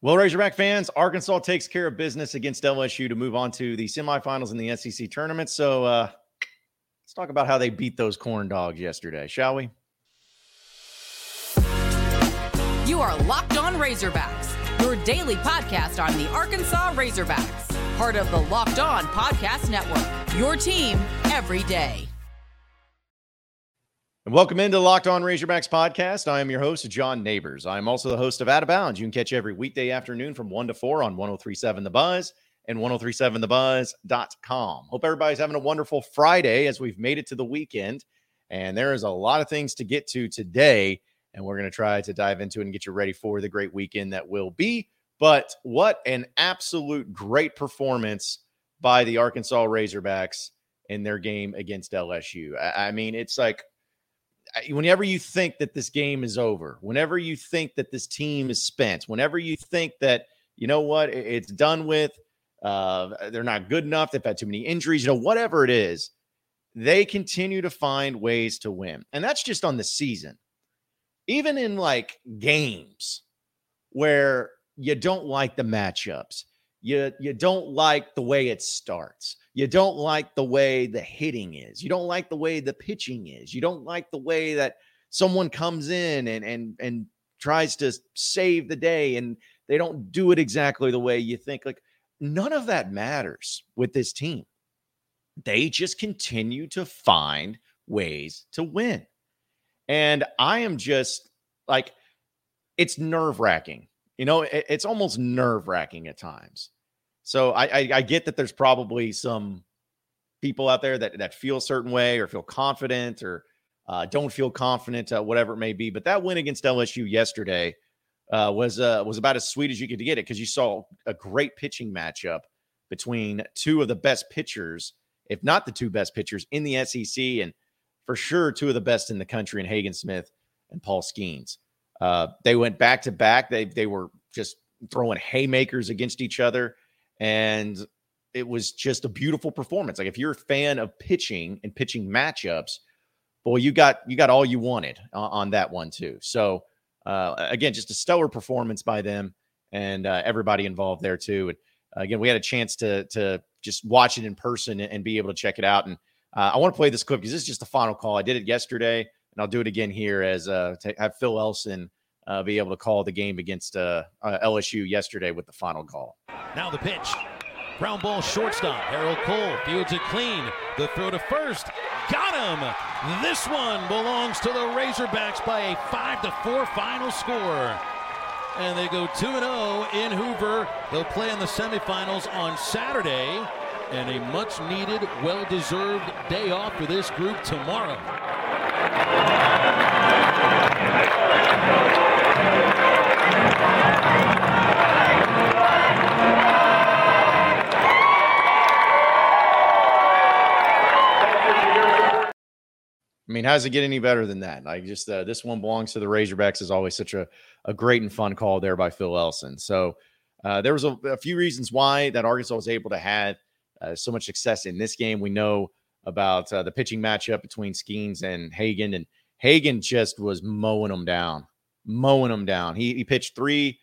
Well, Razorback fans, Arkansas takes care of business against LSU to move on to the semifinals in the SEC tournament. So uh, let's talk about how they beat those corn dogs yesterday, shall we? You are Locked On Razorbacks, your daily podcast on the Arkansas Razorbacks, part of the Locked On Podcast Network, your team every day. And welcome into the Locked On Razorbacks podcast. I am your host, John Nabors. I am also the host of Out of Bounds. You can catch every weekday afternoon from 1 to 4 on 1037 The Buzz and 1037thebuzz.com. Hope everybody's having a wonderful Friday as we've made it to the weekend. And there is a lot of things to get to today. And we're going to try to dive into it and get you ready for the great weekend that will be. But what an absolute great performance by the Arkansas Razorbacks in their game against LSU. I mean, it's like whenever you think that this game is over, whenever you think that this team is spent, whenever you think that, you know what, it's done with, uh, they're not good enough, they've had too many injuries, you know, whatever it is, they continue to find ways to win. And that's just on the season. Even in like games where you don't like the matchups, you you don't like the way it starts you don't like the way the hitting is. You don't like the way the pitching is. You don't like the way that someone comes in and and and tries to save the day and they don't do it exactly the way you think. Like none of that matters with this team. They just continue to find ways to win. And I am just like, it's nerve wracking. You know, it's almost nerve wracking at times so I, I, I get that there's probably some people out there that that feel a certain way or feel confident or uh, don't feel confident, uh, whatever it may be. But that win against LSU yesterday uh, was uh, was about as sweet as you could get it because you saw a great pitching matchup between two of the best pitchers, if not the two best pitchers in the SEC, and for sure two of the best in the country in Hagen Smith and Paul Skenes. Uh, they went back to back. They they were just throwing haymakers against each other and it was just a beautiful performance. Like if you're a fan of pitching and pitching matchups, boy, you got you got all you wanted on, on that one too. So uh, again, just a stellar performance by them and uh, everybody involved there too. And uh, again, we had a chance to to just watch it in person and, be able to check it out. And uh, I want to play this clip because this is just the final call. I did it yesterday, and I'll do it again here as uh, to have Phil Elson uh, be able to call the game against LSU yesterday with the final call. Now the pitch. Ground ball shortstop. Harold Coll fields it clean. The throw to first. Got him. This one belongs to the Razorbacks by a 5 to 4 final score. And they go 2 0 in Hoover. They'll play in the semifinals on Saturday. And a much needed, well deserved day off for this group tomorrow. I mean, how does it get any better than that? Like, just uh, this one belongs to the Razorbacks is always such a, a great and fun call there by Phil Elson. So uh, there was a, a, few reasons why that Arkansas was able to have uh, so much success in this game. We know about uh, the pitching matchup between Skenes and Hagen, and Hagen just was mowing them down, mowing them down. He, he pitched three,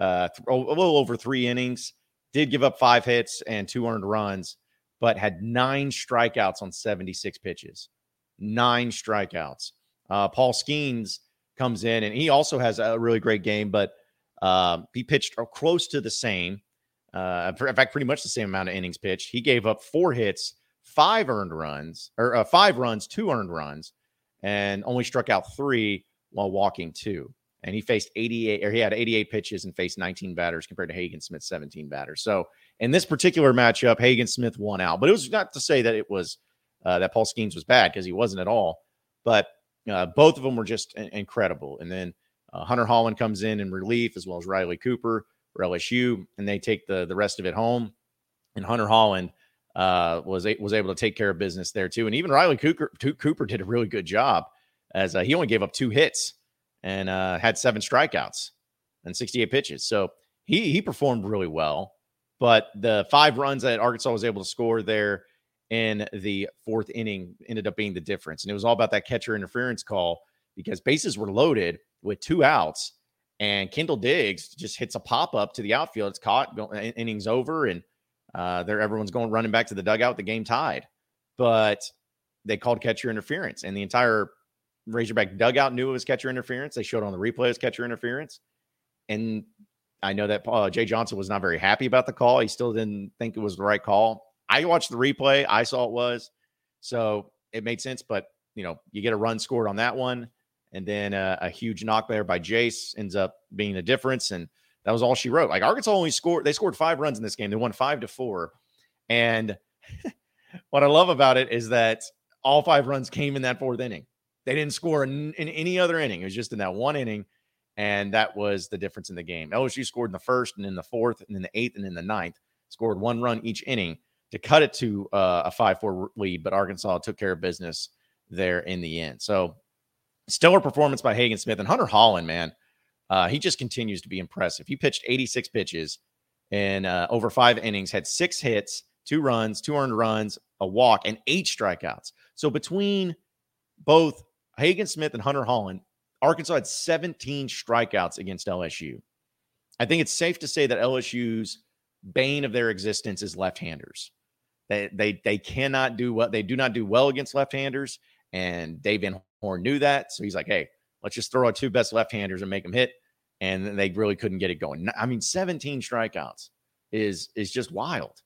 uh, th- a little over three innings, did give up five hits and two earned runs, but had nine strikeouts on 76 pitches nine strikeouts. Uh, Paul Skenes comes in and he also has a really great game, but uh, he pitched close to the same. Uh, in fact, pretty much the same amount of innings pitched. He gave up four hits, five earned runs, or uh, five runs, two earned runs, and only struck out three while walking two. And he faced 88, or he had 88 pitches and faced 19 batters compared to Hagen Smith 17 batters. So in this particular matchup, Hagen Smith won out. But it was not to say that it was uh, that Paul Skenes was bad because he wasn't at all. But uh, both of them were just incredible. And then uh, Hunter Hollan comes in in relief as well as Riley Cooper for LSU, and they take the the rest of it home. And Hunter Hollan uh, was a, was able to take care of business there too. And even Riley Cooper, Cooper did a really good job as uh, he only gave up two hits and uh, had seven strikeouts and 68 pitches. So he he performed really well. But the five runs that Arkansas was able to score there in the fourth inning ended up being the difference. And it was all about that catcher interference call because bases were loaded with two outs. And Kendall Diggs just hits a pop up to the outfield. It's caught, go, innings over, and uh, there everyone's going running back to the dugout. The game tied, but they called catcher interference, and the entire Razorback dugout knew it was catcher interference. They showed on the replay as catcher interference, and I know that uh, Jay Johnson was not very happy about the call. He still didn't think it was the right call. I watched the replay. I saw it was, so it made sense. But you know, you get a run scored on that one, and then uh, a huge knock there by Jace ends up being the difference. And that was all she wrote. Like Arkansas only scored, they scored five runs in this game. They won five to four. And what I love about it is that all five runs came in that fourth inning. They didn't score in, in any other inning. It was just in that one inning. And that was the difference in the game. LSU scored in the first and in the fourth and in the eighth and in the ninth, scored one run each inning to cut it to uh, a 5 4 lead. But Arkansas took care of business there in the end. So stellar performance by Hagen Smith and Hunter Hollan, man. Uh, he just continues to be impressive. He pitched 86 pitches in uh, over five innings, had six hits, two runs, two earned runs, a walk, and eight strikeouts. So between both Hagen Smith and Hunter Hollan, Arkansas had 17 strikeouts against LSU. I think it's safe to say that LSU's bane of their existence is left-handers. They they they cannot do what they do not do well against left-handers, and Dave Van Horn knew that. So he's like, hey, let's just throw our two best left-handers and make them hit. And they really couldn't get it going. I mean, 17 strikeouts is is just wild.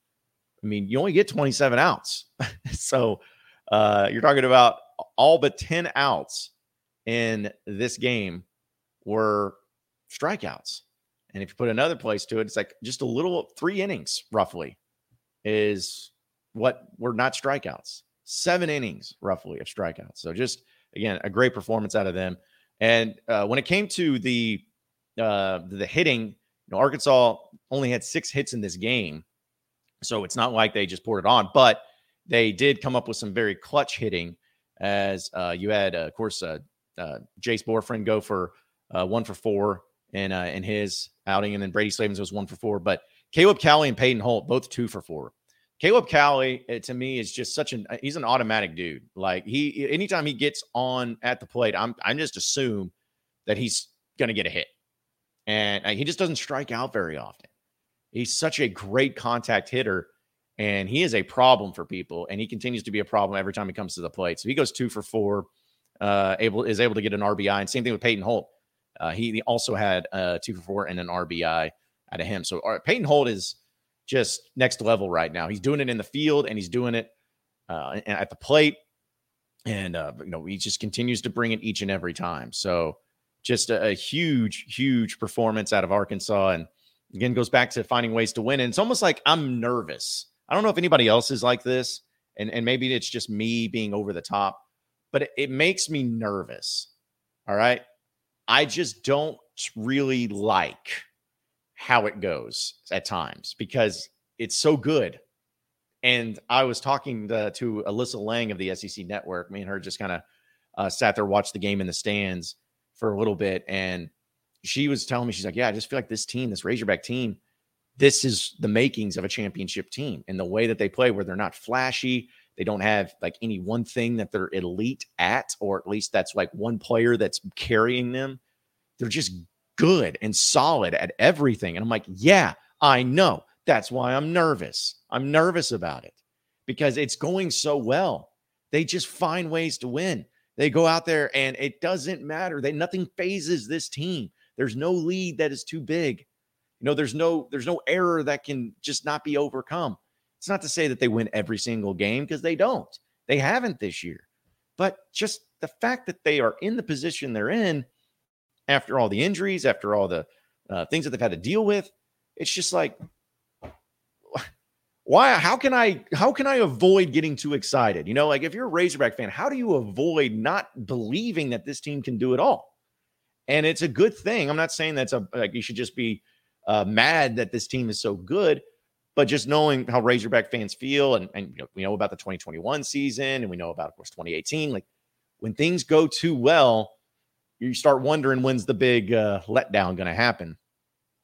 I mean, you only get 27 outs. so uh, you're talking about all but 10 outs in this game were strikeouts. And if you put another place to it, it's like just a little three innings roughly is what were not strikeouts. Seven innings roughly of strikeouts. So just again, a great performance out of them. And uh, when it came to the uh, the hitting, you know, Arkansas only had six hits in this game, so it's not like they just poured it on. But they did come up with some very clutch hitting. As uh, you had, uh, of course, uh, uh, Jace Bohrofen go for one for four in in his outing, and then Brady Slavens was one for four. But Caleb Cali and Peyton Holt both two for four. Caleb Cali, eh, to me, is just such an uh, he's an automatic dude. Like he anytime he gets on at the plate, I'm I just assume that he's gonna get a hit. And uh, he just doesn't strike out very often. He's such a great contact hitter, and he is a problem for people. And he continues to be a problem every time he comes to the plate. So he goes two for four, uh, able is able to get an RBI. And same thing with Peyton Holt. Uh, he, he also had uh, two for four and an RBI out of him. So uh, Peyton Holt is just next level right now. He's doing it in the field and he's doing it uh, at the plate. And, uh, you know, he just continues to bring it each and every time. So just a, a huge, huge performance out of Arkansas. And again, goes back to finding ways to win. And it's almost like I'm nervous. I don't know if anybody else is like this. And, and maybe it's just me being over the top, but it, it makes me nervous. All right. I just don't really like how it goes at times because it's so good. And I was talking to, to Alyssa Lang of the SEC Network. Me and her just kind of uh, sat there, watched the game in the stands for a little bit, and she was telling me, she's like, "Yeah, I just feel like this team, this Razorback team, this is the makings of a championship team, and the way that they play, where they're not flashy, they don't have like any one thing that they're elite at, or at least that's like one player that's carrying them. They're just good and solid at everything. And I'm like, yeah, I know. That's why I'm nervous. I'm nervous about it because it's going so well. They just find ways to win. They go out there and it doesn't matter. They nothing phases this team. There's no lead that is too big. You know, there's no there's no error that can just not be overcome. It's not to say that they win every single game because they don't. They haven't this year. But just the fact that they are in the position they're in after all the injuries, after all the uh, things that they've had to deal with. It's just like, why? How can I? How can I avoid getting too excited? You know, like if you're a Razorback fan, how do you avoid not believing that this team can do it all? And it's a good thing. I'm not saying that's a like you should just be uh, mad that this team is so good, but just knowing how Razorback fans feel, and and you know, we know about the 2021 season, and we know about of course 2018. Like when things go too well, you start wondering when's the big uh, letdown going to happen.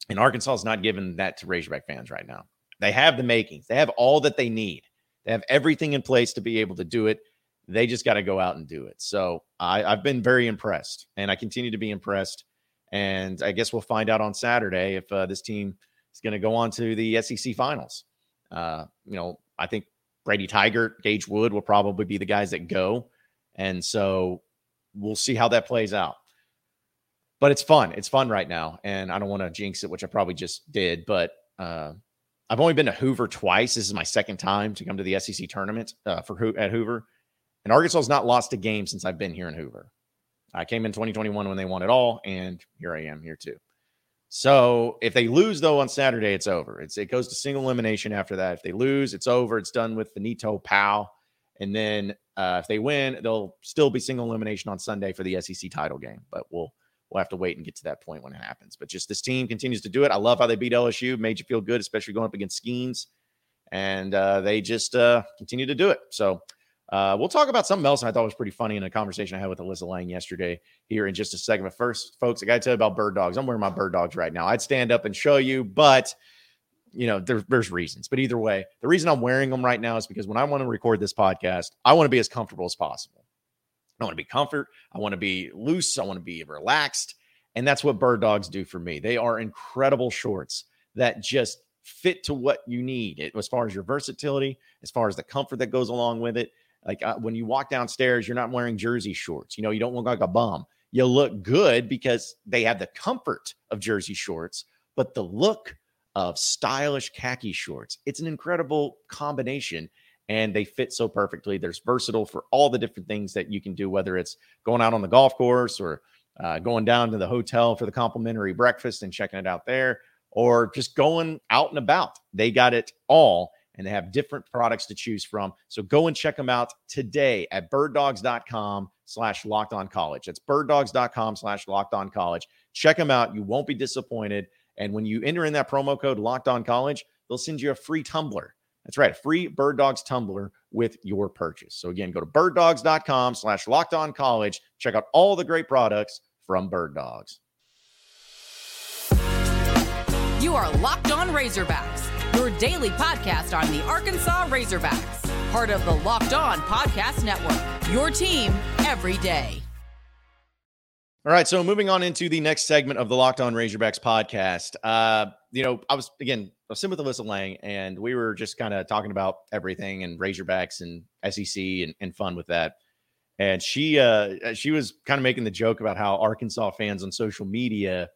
And Arkansas is not giving that to Razorback fans right now. They have the makings, they have all that they need, they have everything in place to be able to do it. They just got to go out and do it. So I, I've been very impressed, and I continue to be impressed. And I guess we'll find out on Saturday if uh, this team is going to go on to the SEC finals. Uh, you know, I think Brady Tygart, Gage Wood will probably be the guys that go. And so we'll see how that plays out. But it's fun. It's fun right now. And I don't want to jinx it, which I probably just did. But uh, I've only been to Hoover twice. This is my second time to come to the SEC tournament uh, for at Hoover. And Arkansas has not lost a game since I've been here in Hoover. I came in 2021 when they won it all, and here I am here too. So if they lose though on Saturday, it's over. It's it goes to single elimination after that. If they lose, it's over. It's done with finito pow. And then uh, if they win, they'll still be single elimination on Sunday for the SEC title game. But we'll we'll have to wait and get to that point when it happens. But just this team continues to do it. I love how they beat LSU. Made you feel good, especially going up against Skenes. And uh, they just uh, continue to do it. So uh, we'll talk about something else I thought was pretty funny in a conversation I had with Alyssa Lang yesterday here in just a second. But first, folks, I got to tell you about bird dogs. I'm wearing my bird dogs right now. I'd stand up and show you, but you know, there, there's reasons. But either way, the reason I'm wearing them right now is because when I want to record this podcast, I want to be as comfortable as possible. I want to be comfort. I want to be loose. I want to be relaxed. And that's what bird dogs do for me. They are incredible shorts that just fit to what you need as far as your versatility, as far as the comfort that goes along with it. Like uh, when you walk downstairs, you're not wearing jersey shorts. You know, you don't look like a bum. You look good because they have the comfort of jersey shorts, but the look of stylish khaki shorts. It's an incredible combination and they fit so perfectly. There's versatile for all the different things that you can do, whether it's going out on the golf course or uh, going down to the hotel for the complimentary breakfast and checking it out there, or just going out and about. They got it all and they have different products to choose from. So go and check them out today at birddogs.com slash locked on college. That's birddogs.com slash locked on college. Check them out. You won't be disappointed. And when you enter in that promo code locked on college, they'll send you a free tumbler. That's right, a free Bird Dogs tumbler with your purchase. So again, go to birddogs.com slash locked on college. Check out all the great products from Bird Dogs. You are Locked On Razorbacks your daily podcast on the Arkansas Razorbacks, part of the Locked On Podcast Network. Your team every day. All right, so moving on into the next segment of the Locked On Razorbacks podcast. Uh, you know, I was again, I was sitting with Alyssa Lang, and we were just kind of talking about everything and Razorbacks and SEC and, and fun with that. And she uh, she was kind of making the joke about how Arkansas fans on social media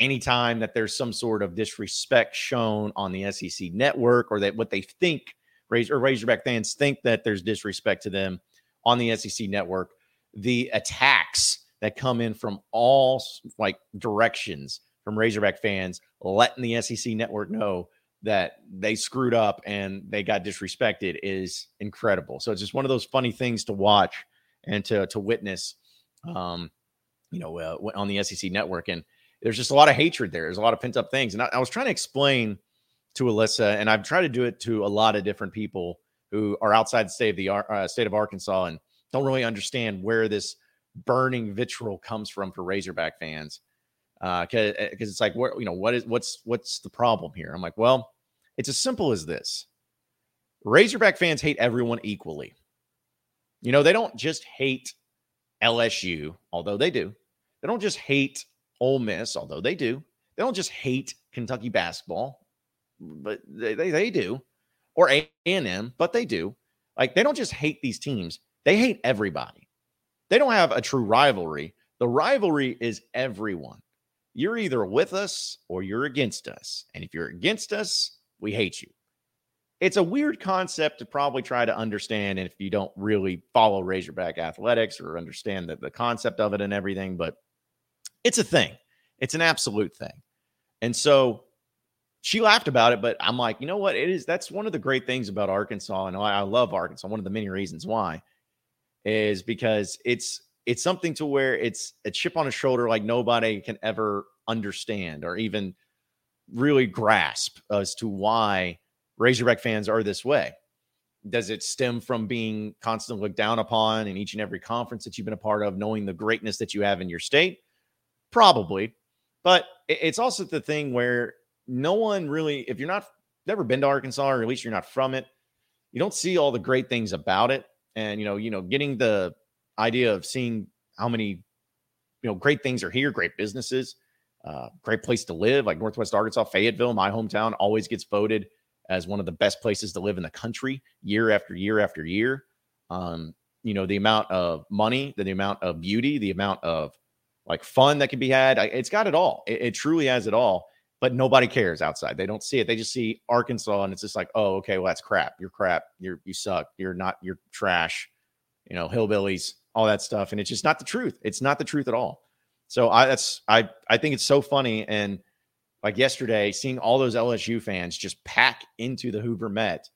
anytime that there's some sort of disrespect shown on the SEC network or that what they think or Razorback fans think that there's disrespect to them on the SEC network, the attacks that come in from all like directions from Razorback fans letting the SEC network know that they screwed up and they got disrespected is incredible. So it's just one of those funny things to watch and to to witness um you know uh, on the SEC network and there's just a lot of hatred there. There's a lot of pent up things. And I, I was trying to explain to Alyssa, and I've tried to do it to a lot of different people who are outside the state of the uh, state of Arkansas and don't really understand where this burning vitriol comes from for Razorback fans. Because uh, it's like, what you know, what is what's what's the problem here? I'm like, well, it's as simple as this: Razorback fans hate everyone equally. You know, they don't just hate LSU, although they do. They don't just hate Ole Miss, although they do. They don't just hate Kentucky basketball, but they, they, they do, or A&M, but they do. Like they don't just hate these teams, they hate everybody. They don't have a true rivalry. The rivalry is everyone. You're either with us or you're against us. And if you're against us, we hate you. It's a weird concept to probably try to understand if you don't really follow Razorback athletics or understand the, the concept of it and everything. But it's a thing. It's an absolute thing. And so she laughed about it, but I'm like, you know what? It is that's one of the great things about Arkansas, and I, I love Arkansas. One of the many reasons why is because it's it's something to where it's a chip on a shoulder like nobody can ever understand or even really grasp as to why Razorback fans are this way. Does it stem from being constantly looked down upon in each and every conference that you've been a part of, knowing the greatness that you have in your state? Probably. But it's also the thing where no one really, if you're not never been to Arkansas, or at least you're not from it, you don't see all the great things about it. And you know, you know, getting the idea of seeing how many you know great things are here, great businesses. uh, great place to live. Like Northwest Arkansas, Fayetteville, my hometown, always gets voted as one of the best places to live in the country year after year after year. Um, you know, the amount of money, the, the amount of beauty, the amount of like fun that can be had. It's got it all. It, it, truly has it all. But nobody cares outside. They don't see it. They just see Arkansas, and it's just like, oh, okay, well that's crap. You're crap. You're you suck. You're not. You're trash. You know, hillbillies, all that stuff, and it's just not the truth. It's not the truth at all. So I that's I I think it's so funny and like yesterday, seeing all those LSU fans just pack into the Hoover Met,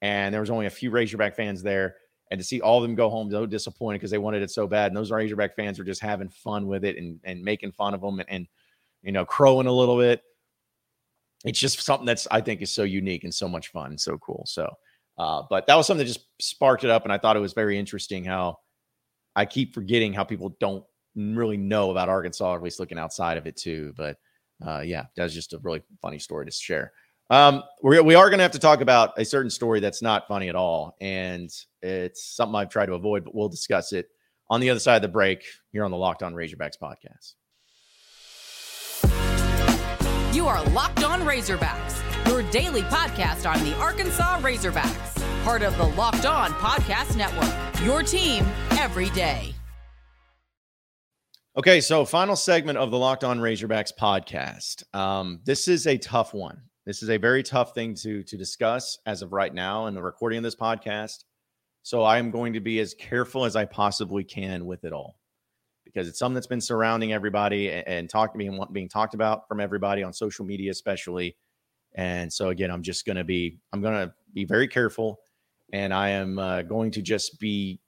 and there was only a few Razorback fans there, and to see all of them go home so disappointed because they wanted it so bad, and those Razorback fans were just having fun with it and and making fun of them and, and you know crowing a little bit. It's just something that's I think is so unique and so much fun and so cool. So, uh, but that was something that just sparked it up, and I thought it was very interesting how I keep forgetting how people don't really know about Arkansas, at least looking outside of it too. But uh, yeah, that's just a really funny story to share. Um, we're, we are going to have to talk about a certain story that's not funny at all. And it's something I've tried to avoid, but we'll discuss it on the other side of the break here on the Locked On Razorbacks podcast. You are Locked On Razorbacks, your daily podcast on the Arkansas Razorbacks, part of the Locked On Podcast Network, your team every day. Okay, so final segment of the Locked On Razorbacks podcast. Um, this is a tough one. This is a very tough thing to to discuss as of right now in the recording of this podcast. So I am going to be as careful as I possibly can with it all because it's something that's been surrounding everybody and, talking being being talked about from everybody on social media, especially. And so again, I'm just going to be I'm going to be very careful, and I am uh, going to just be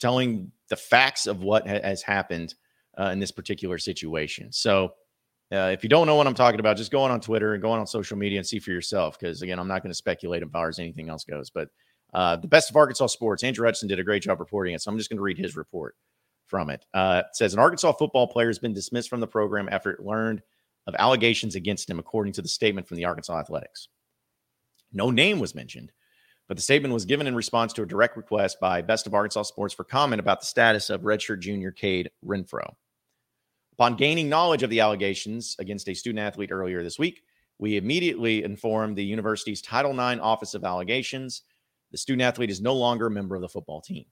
telling the facts of what ha- has happened uh, in this particular situation. So, uh, if you don't know what I'm talking about, just go on on Twitter and go on on social media and see for yourself. Because again, I'm not going to speculate as far as anything else goes. But uh, the best of Arkansas sports, Andrew Hutchison did a great job reporting it. So I'm just going to read his report from it. Uh, it says an Arkansas football player has been dismissed from the program after it learned of allegations against him, according to the statement from the Arkansas Athletics. No name was mentioned, but the statement was given in response to a direct request by Best of Arkansas Sports for comment about the status of redshirt junior Cade Renfroe. Upon gaining knowledge of the allegations against a student athlete earlier this week, we immediately informed the university's Title IX Office of Allegations. The student athlete is no longer a member of the football team.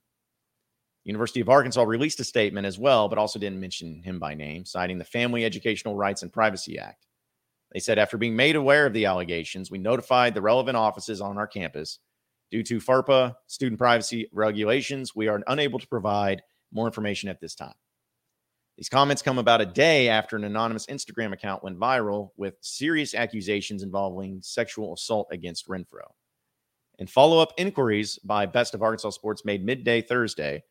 University of Arkansas released a statement as well, but also didn't mention him by name, citing the Family Educational Rights and Privacy Act. They said after being made aware of the allegations, we notified the relevant offices on our campus. Due to FERPA student privacy regulations, we are unable to provide more information at this time. These comments come about a day after an anonymous Instagram account went viral with serious accusations involving sexual assault against Renfroe. In follow up inquiries by Best of Arkansas Sports made midday Thursday,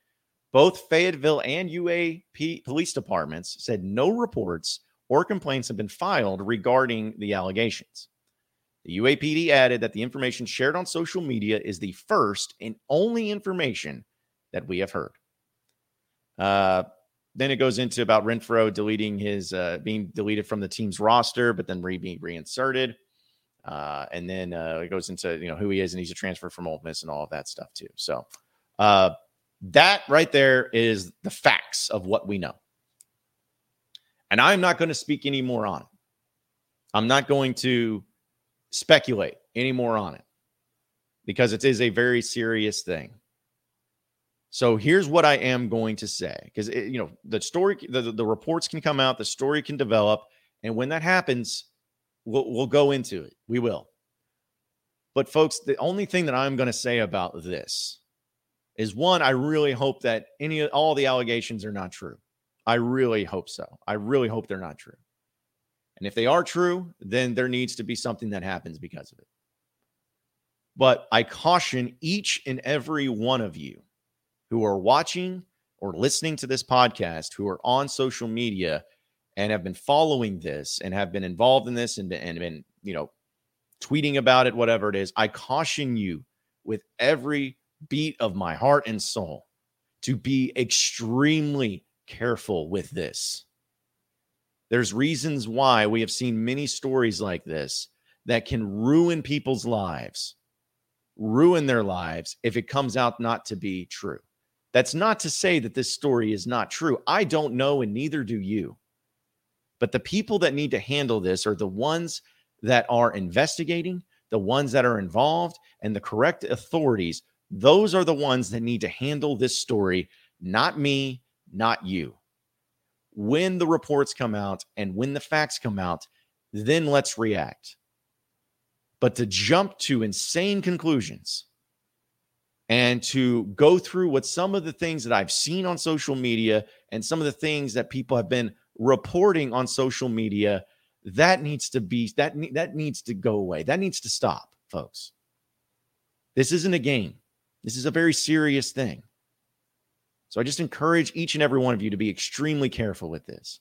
both Fayetteville and UAP police departments said no reports or complaints have been filed regarding the allegations. The UAPD added that the information shared on social media is the first and only information that we have heard. Uh, then it goes into about Renfroe deleting his uh, being deleted from the team's roster, but then re- being reinserted. Uh, and then uh, it goes into you know who he is, and he's a transfer from Ole Miss and all of that stuff too. So uh, that right there is the facts of what we know. And I'm not going to speak any more on it. I'm not going to speculate any more on it because it is a very serious thing. So here's what I am going to say because you know the story, the, the reports can come out, the story can develop, and when that happens, we'll we'll go into it. We will. But folks, the only thing that I'm going to say about this is one, I really hope that any all the allegations are not true. I really hope so. I really hope they're not true. And if they are true, then there needs to be something that happens because of it. But I caution each and every one of you who are watching or listening to this podcast who are on social media and have been following this and have been involved in this and and been you know tweeting about it whatever it is i caution you with every beat of my heart and soul to be extremely careful with this there's reasons why we have seen many stories like this that can ruin people's lives ruin their lives if it comes out not to be true that's not to say that this story is not true. I don't know, and neither do you. But the people that need to handle this are the ones that are investigating, the ones that are involved, and the correct authorities. Those are the ones that need to handle this story, not me, not you. When the reports come out and when the facts come out, then let's react. But to jump to insane conclusions and to go through what some of the things that I've seen on social media and some of the things that people have been reporting on social media, that needs to be that that needs to go away. That needs to stop, folks. This isn't a game. This is a very serious thing. So I just encourage each and every one of you to be extremely careful with this.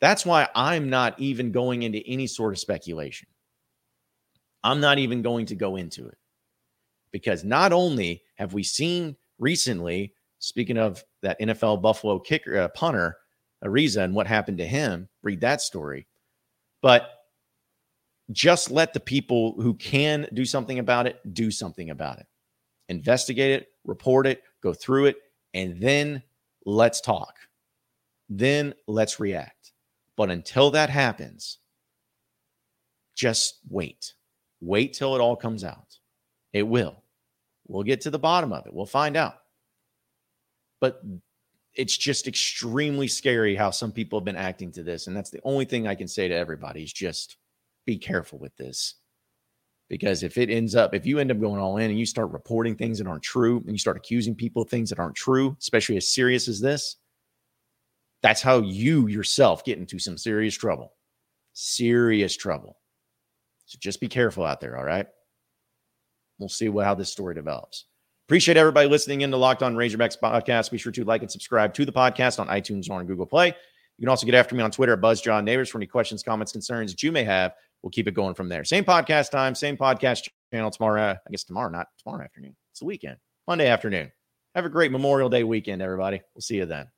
That's why I'm not even going into any sort of speculation. I'm not even going to go into it because not only have we seen recently, speaking of that NFL Buffalo kicker uh, punter, Araiza and what happened to him, read that story, but just let the people who can do something about it do something about it. Investigate it, report it, go through it, and then let's talk. Then let's react. But until that happens, just wait. Wait till it all comes out. It will. We'll get to the bottom of it. We'll find out. But it's just extremely scary how some people have been acting to this. And that's the only thing I can say to everybody is just be careful with this. Because if it ends up, if you end up going all in and you start reporting things that aren't true and you start accusing people of things that aren't true, especially as serious as this, that's how you yourself get into some serious trouble. Serious trouble. So just be careful out there. All right. We'll see what, how this story develops. Appreciate everybody listening in to Locked On Razorbacks podcast. Be sure to like and subscribe to the podcast on iTunes or on Google Play. You can also get after me on Twitter at Buzz John Nabors for any questions, comments, concerns that you may have. We'll keep it going from there. Same podcast time, same podcast channel tomorrow. I guess tomorrow, not tomorrow afternoon. It's the weekend, Monday afternoon. Have a great Memorial Day weekend, everybody. We'll see you then.